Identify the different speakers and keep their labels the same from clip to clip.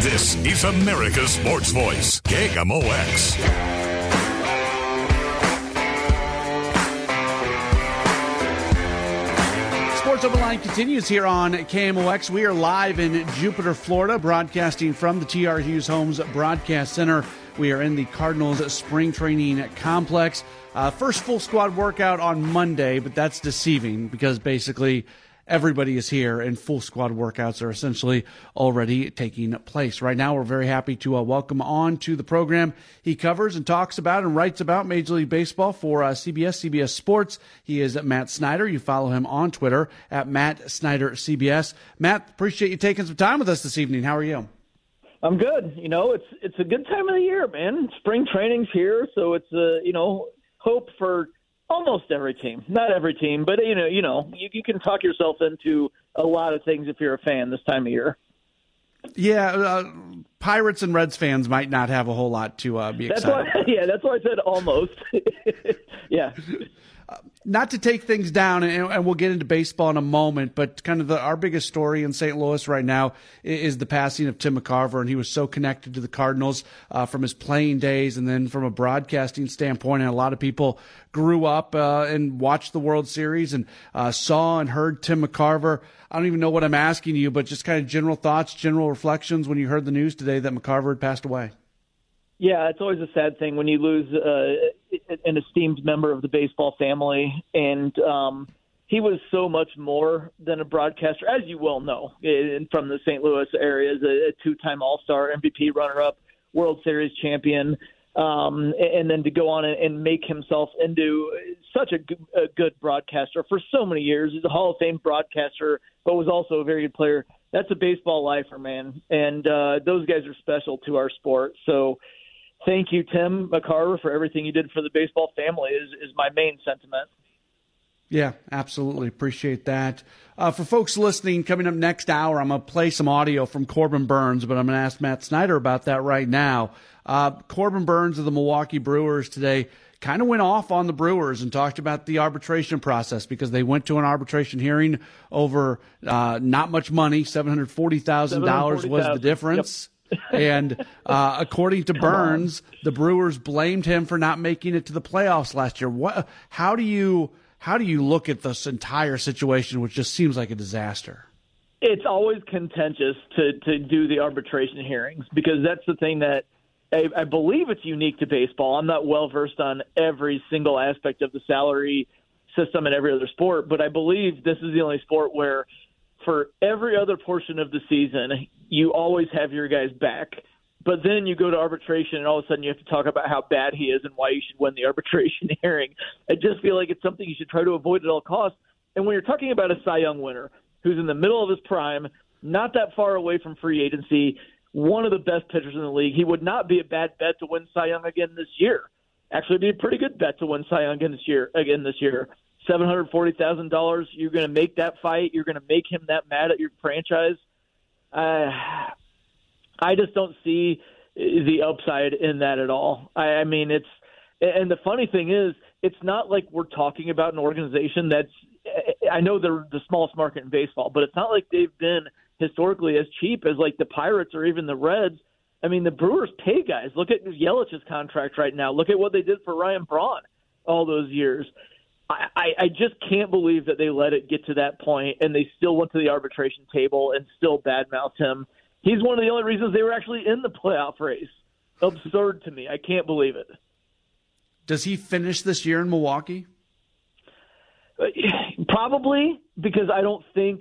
Speaker 1: This is America's Sports Voice, KMOX.
Speaker 2: Sports Open Line continues here on KMOX. We are live in Jupiter, Florida, broadcasting from the TR Hughes Homes Broadcast Center. We are in the Cardinals spring training complex. Uh, first full squad workout on Monday, but that's deceiving because basically everybody is here and full squad workouts are essentially already taking place. Right now, we're very happy to uh, welcome on to the program. He covers and talks about and writes about Major League Baseball for uh, CBS, CBS Sports. He is Matt Snyder. You follow him on Twitter at Matt Snyder CBS. Matt, appreciate you taking some time with us this evening. How are you?
Speaker 3: I'm good. You know, it's it's a good time of the year, man. Spring training's here, so it's a uh, you know hope for almost every team, not every team, but you know, you know, you, you can talk yourself into a lot of things if you're a fan this time of year.
Speaker 2: Yeah, uh, Pirates and Reds fans might not have a whole lot to uh, be
Speaker 3: that's
Speaker 2: excited.
Speaker 3: Why, yeah, that's why I said almost. yeah.
Speaker 2: Not to take things down, and, and, we'll get into baseball in a moment, but kind of the, our biggest story in St. Louis right now is, is, the passing of Tim McCarver, and he was so connected to the Cardinals uh, from his playing days, and then from a broadcasting standpoint, and a lot of people grew up uh, and watched the World Series and uh, saw and heard Tim McCarver. I don't even know what I'm asking you, but just kind of general thoughts, general reflections when you heard the news today that McCarver had passed away.
Speaker 3: Yeah, it's always a sad thing when you lose uh, an esteemed member of the baseball family, and um, he was so much more than a broadcaster, as you well know, in, from the St. Louis area, as a, a two-time All-Star, MVP runner-up, World Series champion, um, and then to go on and make himself into such a, g- a good broadcaster for so many years. He's a Hall of Fame broadcaster, but was also a very good player. That's a baseball lifer, man, and uh, those guys are special to our sport. So thank you, Tim McCarver, for everything you did for the baseball family. Is is my main sentiment.
Speaker 2: Yeah, absolutely. Appreciate that. Uh, for folks listening, coming up next hour, I'm going to play some audio from Corbin Burnes, but I'm going to ask Matt Snyder about that right now. Uh, Corbin Burnes of the Milwaukee Brewers today kind of went off on the Brewers and talked about the arbitration process because they went to an arbitration hearing over uh, not much money, $740,000 was the difference. Yep and uh, according to Burnes, the Brewers blamed him for not making it to the playoffs last year. What? How do you how do you look at this entire situation, which just seems like a disaster?
Speaker 3: It's always contentious to to do the arbitration hearings because that's the thing that I, I believe it's unique to baseball. I'm not well versed on every single aspect of the salary system in every other sport, but I believe this is the only sport where for every other portion of the season, you always have your guys back. But then you go to arbitration, and all of a sudden you have to talk about how bad he is and why you should win the arbitration hearing. I just feel like it's something you should try to avoid at all costs. And when you're talking about a Cy Young winner who's in the middle of his prime, not that far away from free agency, one of the best pitchers in the league, he would not be a bad bet to win Cy Young again this year. Actually, be a pretty good bet to win Cy Young again this year. Again this year, seven hundred forty thousand dollars. You're going to make that fight. You're going to make him that mad at your franchise. Uh, I just don't see the upside in that at all. I, I mean, it's and the funny thing is, it's not like we're talking about an organization that's. I know they're the smallest market in baseball, but it's not like they've been historically as cheap as like the Pirates or even the Reds. I mean, the Brewers pay guys. Look at Yelich's contract right now. Look at what they did for Ryan Braun all those years. I, I just can't believe that they let it get to that point and they still went to the arbitration table and still badmouthed him. He's one of the only reasons they were actually in the playoff race. Absurd to me. I can't believe it.
Speaker 2: Does he finish this year in Milwaukee?
Speaker 3: Probably because I don't think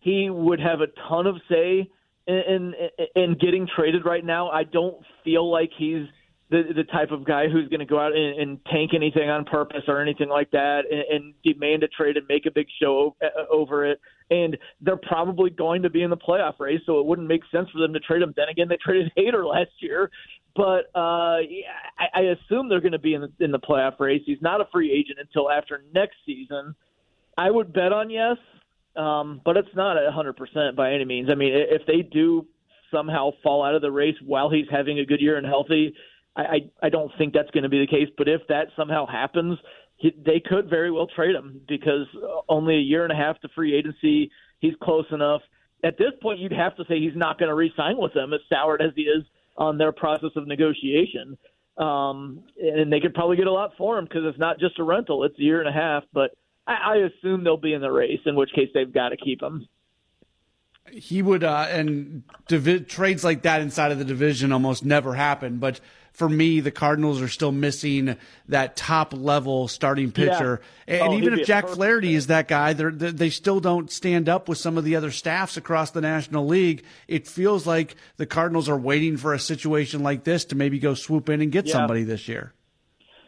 Speaker 3: he would have a ton of say in, in in getting traded right now. I don't feel like he's the the type of guy who's going to go out and, and tank anything on purpose or anything like that, and, and demand a trade and make a big show uh, over it. And they're probably going to be in the playoff race, so it wouldn't make sense for them to trade him. Then again, they traded Hader last year, but uh, I, I assume they're going to be in the, in the playoff race. He's not a free agent until after next season. I would bet on yes, um, but it's not a hundred percent by any means. I mean, if they do somehow fall out of the race while he's having a good year and healthy, I, I, I don't think that's going to be the case. But if that somehow happens, he, they could very well trade him because only a year and a half to free agency. He's close enough. At this point, you'd have to say he's not going to re-sign with them, as soured as he is on their process of negotiation. Um, and they could probably get a lot for him because it's not just a rental; it's a year and a half. But I, I assume they'll be in the race, in which case they've got to keep him
Speaker 2: he would uh, and divi- trades like that inside of the division almost never happen but for me the cardinals are still missing that top level starting pitcher yeah. and,
Speaker 3: oh,
Speaker 2: even if jack flaherty is that guy they they still don't stand up with some of the other staffs across the national league it feels like the cardinals are waiting for a situation like this to maybe go swoop in and get yeah. somebody this year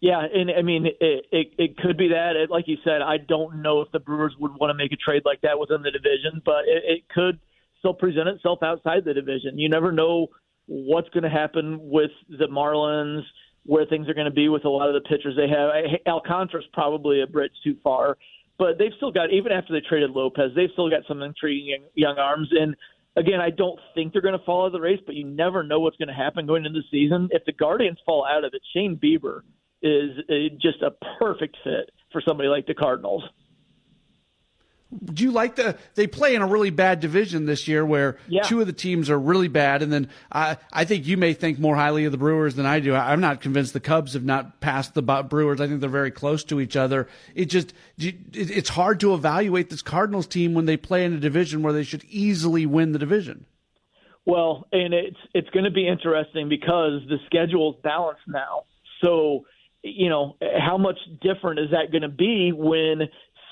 Speaker 3: yeah, and I mean, it, it, it could be that. It, like you said, I don't know if the Brewers would want to make a trade like that within the division, but it, it could still present itself outside the division. You never know what's going to happen with the Marlins, where things are going to be with a lot of the pitchers they have. Alcantara's probably a bridge too far, but they've still got, even after they traded Lopez, they've still got some intriguing young, arms. And again, I don't think they're going to fall out of the race, but you never know what's going to happen going into the season. If the Guardians fall out of it, Shane Bieber – is uh, just a perfect fit for somebody like the Cardinals.
Speaker 2: Do you like the? They play in a really bad division this year, where yeah. two of the teams are really bad, and then I, I think you may think more highly of the Brewers than I do. I'm not convinced the Cubs have not passed the Brewers. I think they're very close to each other. It just, it's hard to evaluate this Cardinals team when they play in a division where they should easily win the division.
Speaker 3: Well, and it's it's going to be interesting because the schedule is balanced now, so you know, how much different is that going to be when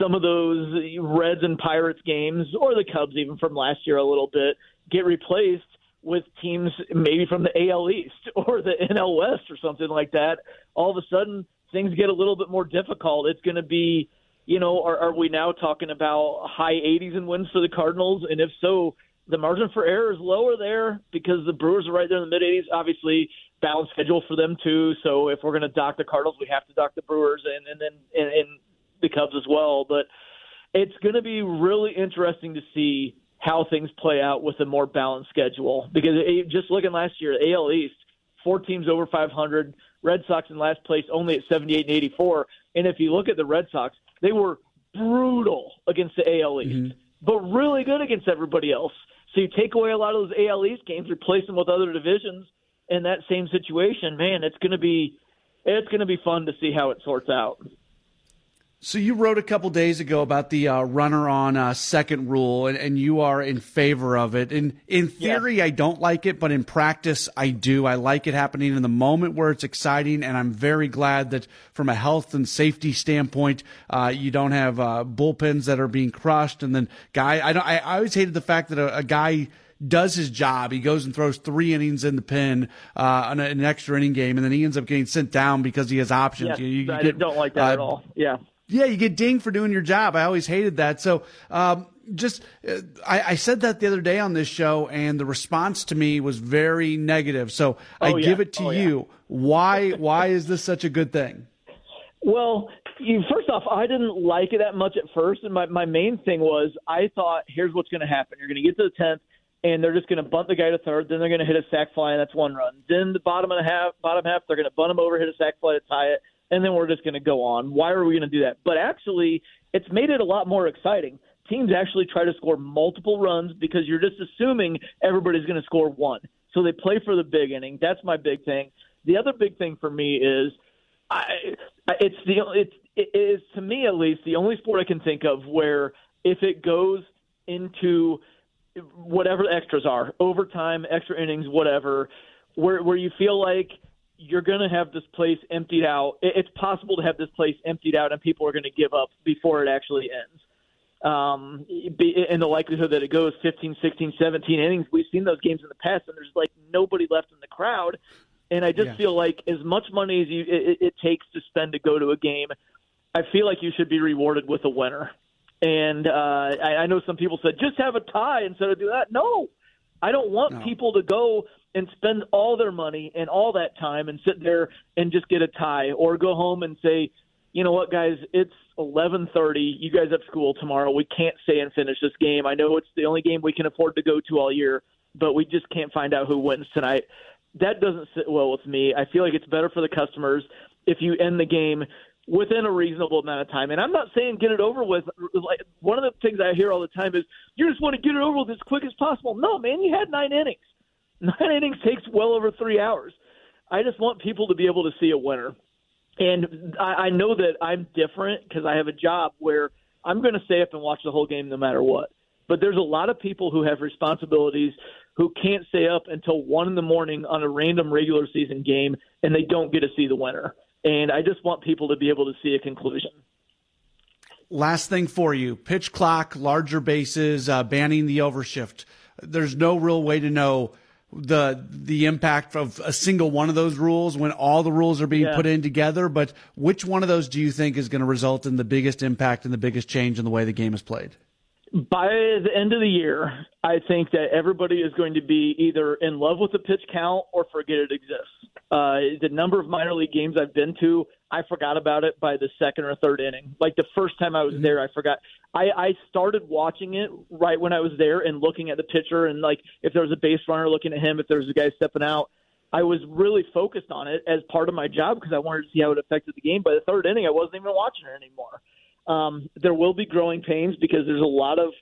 Speaker 3: some of those Reds and Pirates games, or the Cubs even from last year a little bit, get replaced with teams maybe from the AL East or the NL West or something like that? All of a sudden, things get a little bit more difficult. It's going to be, you know, are, are we now talking about high 80s and wins for the Cardinals? And if so, the margin for error is lower there because the Brewers are right there in the mid 80s. Obviously, balanced schedule for them too. So if we're going to dock the Cardinals, we have to dock the Brewers and and then and, and the Cubs as well. But it's going to be really interesting to see how things play out with a more balanced schedule because it, just looking last year, AL East, four teams over 500, Red Sox in last place only at 78 and 84. And if you look at the Red Sox, they were brutal against the AL East, mm-hmm. but really good against everybody else. So you take away a lot of those AL East games, replace them with other divisions, in that same situation, man, it's going to be it's going to be fun to see how it sorts out.
Speaker 2: So you wrote a couple days ago about the uh, runner on uh, second rule, and, and, you are in favor of it. And in theory, yeah. I don't like it, but in practice, I do. I like it happening in the moment where it's exciting, and I'm very glad that from a health and safety standpoint, uh, you don't have uh, bullpens that are being crushed. And then guy, I don't. I, I always hated the fact that a, a guy does his job. He goes and throws three innings in the pen uh, on an extra inning game, and then he ends up getting sent down because he has options.
Speaker 3: Yes,
Speaker 2: you,
Speaker 3: you I get, don't like that uh, at all. Yeah.
Speaker 2: Yeah, you get dinged for doing your job. I always hated that. So, um, just uh, I, I, said that the other day on this show, and the response to me was very negative. So I
Speaker 3: oh, yeah.
Speaker 2: give it to
Speaker 3: oh,
Speaker 2: you.
Speaker 3: Yeah.
Speaker 2: Why why is this such a good thing?
Speaker 3: Well, you, first off, I didn't like it that much at first, and my my main thing was I thought, here's what's going to happen: you're going to get to the tenth, and they're just going to bunt the guy to third. Then they're going to hit a sac fly, and that's one run. Then the bottom of the half, bottom half, they're going to bunt him over, hit a sac fly to tie it, and then we're just going to go on. Why are we going to do that? But actually, it's made it a lot more exciting. Teams actually try to score multiple runs because you're just assuming everybody's going to score one. So they play for the big inning. That's my big thing. The other big thing for me is I, it's the it's it is to me at least the only sport I can think of where if it goes into whatever the extras are, overtime, extra innings, whatever, where where you feel like you're going to have this place emptied out. It's possible to have this place emptied out and people are going to give up before it actually ends. Um, and the likelihood that it goes 15, 16, 17 innings, we've seen those games in the past, and there's like nobody left in the crowd. And I just yeah. feel like as much money as you it, it takes to spend to go to a game, I feel like you should be rewarded with a winner. And uh, I, I know some people said just have a tie instead of do that. No, I don't want no. people to go and spend all their money and all that time and sit there and just get a tie or go home and say, you know what, guys, it's 11:30. You guys have school tomorrow. We can't stay and finish this game. I know it's the only game we can afford to go to all year, but we just can't find out who wins tonight. That doesn't sit well with me. I feel like it's better for the customers if you end the game within a reasonable amount of time. And I'm not saying get it over with. Like one of the things I hear all the time is you just want to get it over with as quick as possible. No, man, you had nine innings. Nine innings takes well over three hours. I just want people to be able to see a winner. And I, I know that I'm different because I have a job where I'm going to stay up and watch the whole game no matter what. But there's a lot of people who have responsibilities who can't stay up until one in the morning on a random regular season game and they don't get to see the winner. And I just want people to be able to see a conclusion.
Speaker 2: Last thing for you pitch clock, larger bases, uh, banning the overshift. There's no real way to know the the impact of a single one of those rules when all the rules are being yeah. put in together but which one of those do you think is going to result in the biggest impact and the biggest change in the way the game is played
Speaker 3: by the end of the year i think that everybody is going to be either in love with the pitch count or forget it exists uh, the number of minor league games I've been to, I forgot about it by the second or third inning. Like the first time I was mm-hmm. there, I forgot. I, I started watching it right when I was there and looking at the pitcher and like if there was a base runner looking at him, if there was a guy stepping out. I was really focused on it as part of my job because I wanted to see how it affected the game. By the third inning, I wasn't even watching it anymore. Um, there will be growing pains because there's a lot of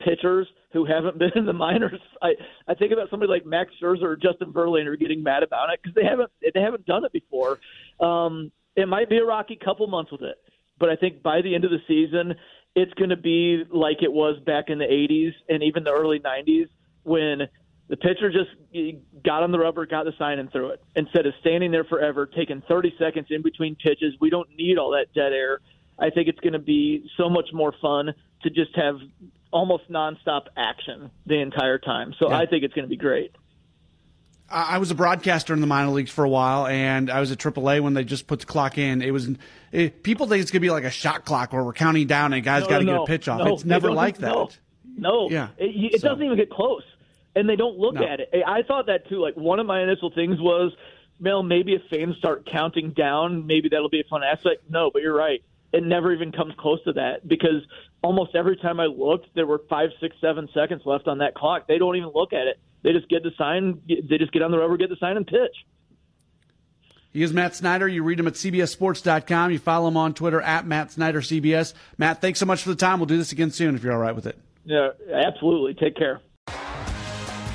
Speaker 3: pitchers who haven't been in the minors. I I think about somebody like Max Scherzer or Justin Verlander getting mad about it because they haven't they haven't done it before. Um, it might be a rocky couple months with it, but I think by the end of the season, it's going to be like it was back in the '80s and even the early '90s when the pitcher just got on the rubber, got the sign, and threw it instead of standing there forever, taking 30 seconds in between pitches. We don't need all that dead air. I think it's going to be so much more fun to just have almost nonstop action the entire time. So yeah. I think it's going to be great.
Speaker 2: I was a broadcaster in the minor leagues for a while, and I was at AAA when they just put the clock in. It was it, people think it's going to be like a shot clock where we're counting down and guys no, got to no, get a pitch off. It's never like that.
Speaker 3: No,
Speaker 2: yeah,
Speaker 3: it, it so. doesn't even get close, and they don't look at it. I thought that too. Like one of my initial things was, well, maybe if fans start counting down, maybe that'll be a fun aspect. No, but you're right it never even comes close to that because almost every time I looked, there were five, six, seven seconds left on that clock. They don't even look at it. They just get the sign. They just get on the rubber, get the sign, and pitch.
Speaker 2: He is Matt Snyder. You read him at CBSSports.com. You follow him on Twitter at Matt Snyder CBS. Matt, thanks so much for the time. We'll do this again soon if you're all right with it.
Speaker 3: Yeah, absolutely. Take care.